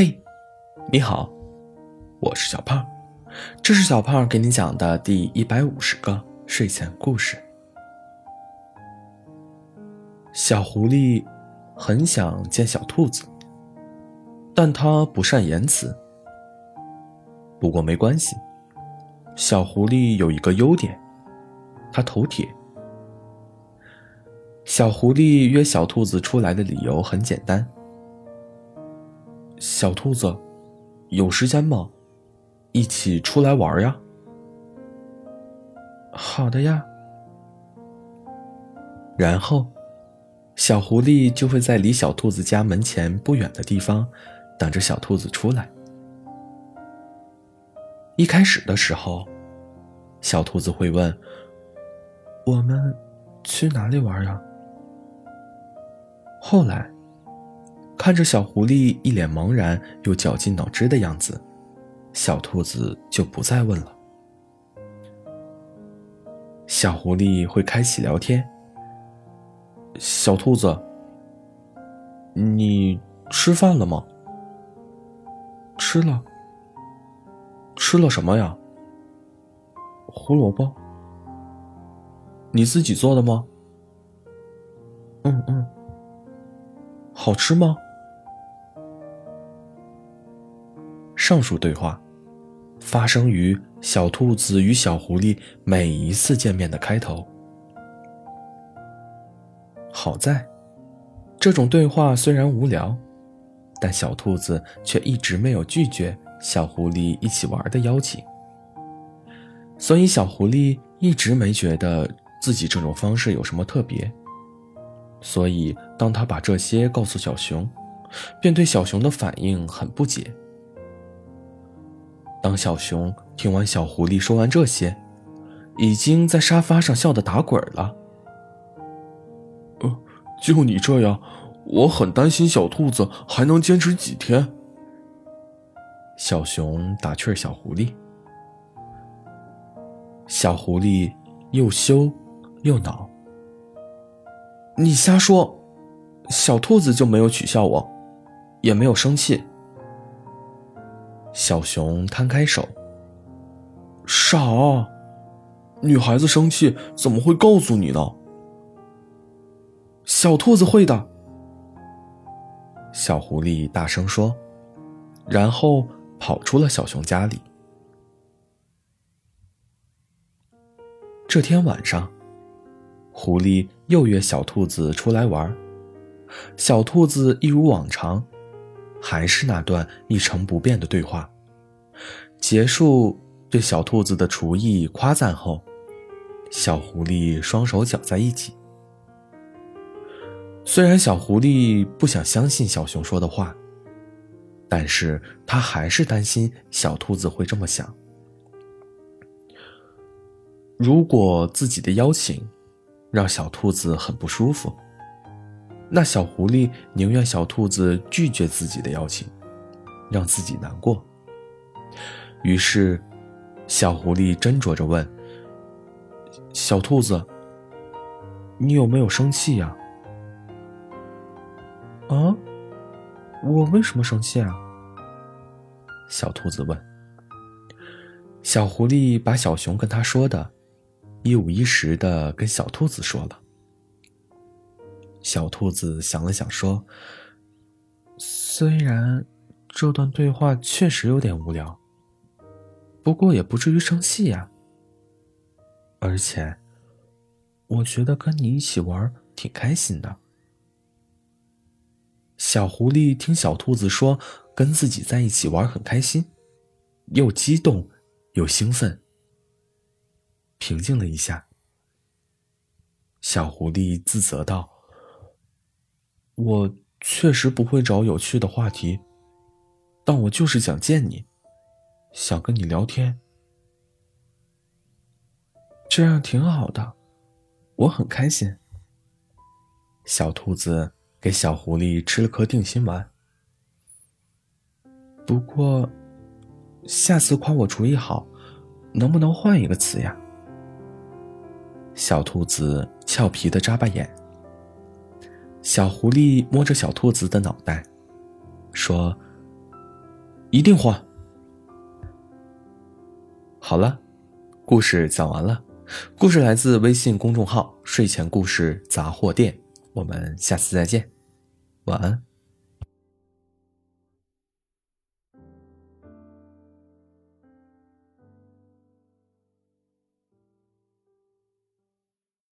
嘿，你好，我是小胖，这是小胖给你讲的第一百五十个睡前故事。小狐狸很想见小兔子，但它不善言辞。不过没关系，小狐狸有一个优点，它头铁。小狐狸约小兔子出来的理由很简单。小兔子，有时间吗？一起出来玩呀！好的呀。然后，小狐狸就会在离小兔子家门前不远的地方等着小兔子出来。一开始的时候，小兔子会问：“我们去哪里玩呀？”后来。看着小狐狸一脸茫然又绞尽脑汁的样子，小兔子就不再问了。小狐狸会开启聊天：“小兔子，你吃饭了吗？”“吃了。”“吃了什么呀？”“胡萝卜。”“你自己做的吗？”“嗯嗯。”“好吃吗？”上述对话，发生于小兔子与小狐狸每一次见面的开头。好在，这种对话虽然无聊，但小兔子却一直没有拒绝小狐狸一起玩的邀请。所以，小狐狸一直没觉得自己这种方式有什么特别。所以，当他把这些告诉小熊，便对小熊的反应很不解。当小熊听完小狐狸说完这些，已经在沙发上笑得打滚了。呃，就你这样，我很担心小兔子还能坚持几天。小熊打趣小狐狸，小狐狸又羞又恼。你瞎说，小兔子就没有取笑我，也没有生气。小熊摊开手，傻，女孩子生气怎么会告诉你呢？小兔子会的。小狐狸大声说，然后跑出了小熊家里。这天晚上，狐狸又约小兔子出来玩，小兔子一如往常。还是那段一成不变的对话。结束对小兔子的厨艺夸赞后，小狐狸双手搅在一起。虽然小狐狸不想相信小熊说的话，但是他还是担心小兔子会这么想。如果自己的邀请让小兔子很不舒服。那小狐狸宁愿小兔子拒绝自己的邀请，让自己难过。于是，小狐狸斟酌着问：“小兔子，你有没有生气呀？”“啊，我为什么生气啊？”小兔子问。小狐狸把小熊跟他说的，一五一十的跟小兔子说了。小兔子想了想，说：“虽然这段对话确实有点无聊，不过也不至于生气呀。而且，我觉得跟你一起玩挺开心的。”小狐狸听小兔子说跟自己在一起玩很开心，又激动又兴奋。平静了一下，小狐狸自责道。我确实不会找有趣的话题，但我就是想见你，想跟你聊天，这样挺好的，我很开心。小兔子给小狐狸吃了颗定心丸。不过，下次夸我厨艺好，能不能换一个词呀？小兔子俏皮的眨巴眼。小狐狸摸着小兔子的脑袋，说：“一定换。好了，故事讲完了。故事来自微信公众号“睡前故事杂货店”。我们下次再见，晚安。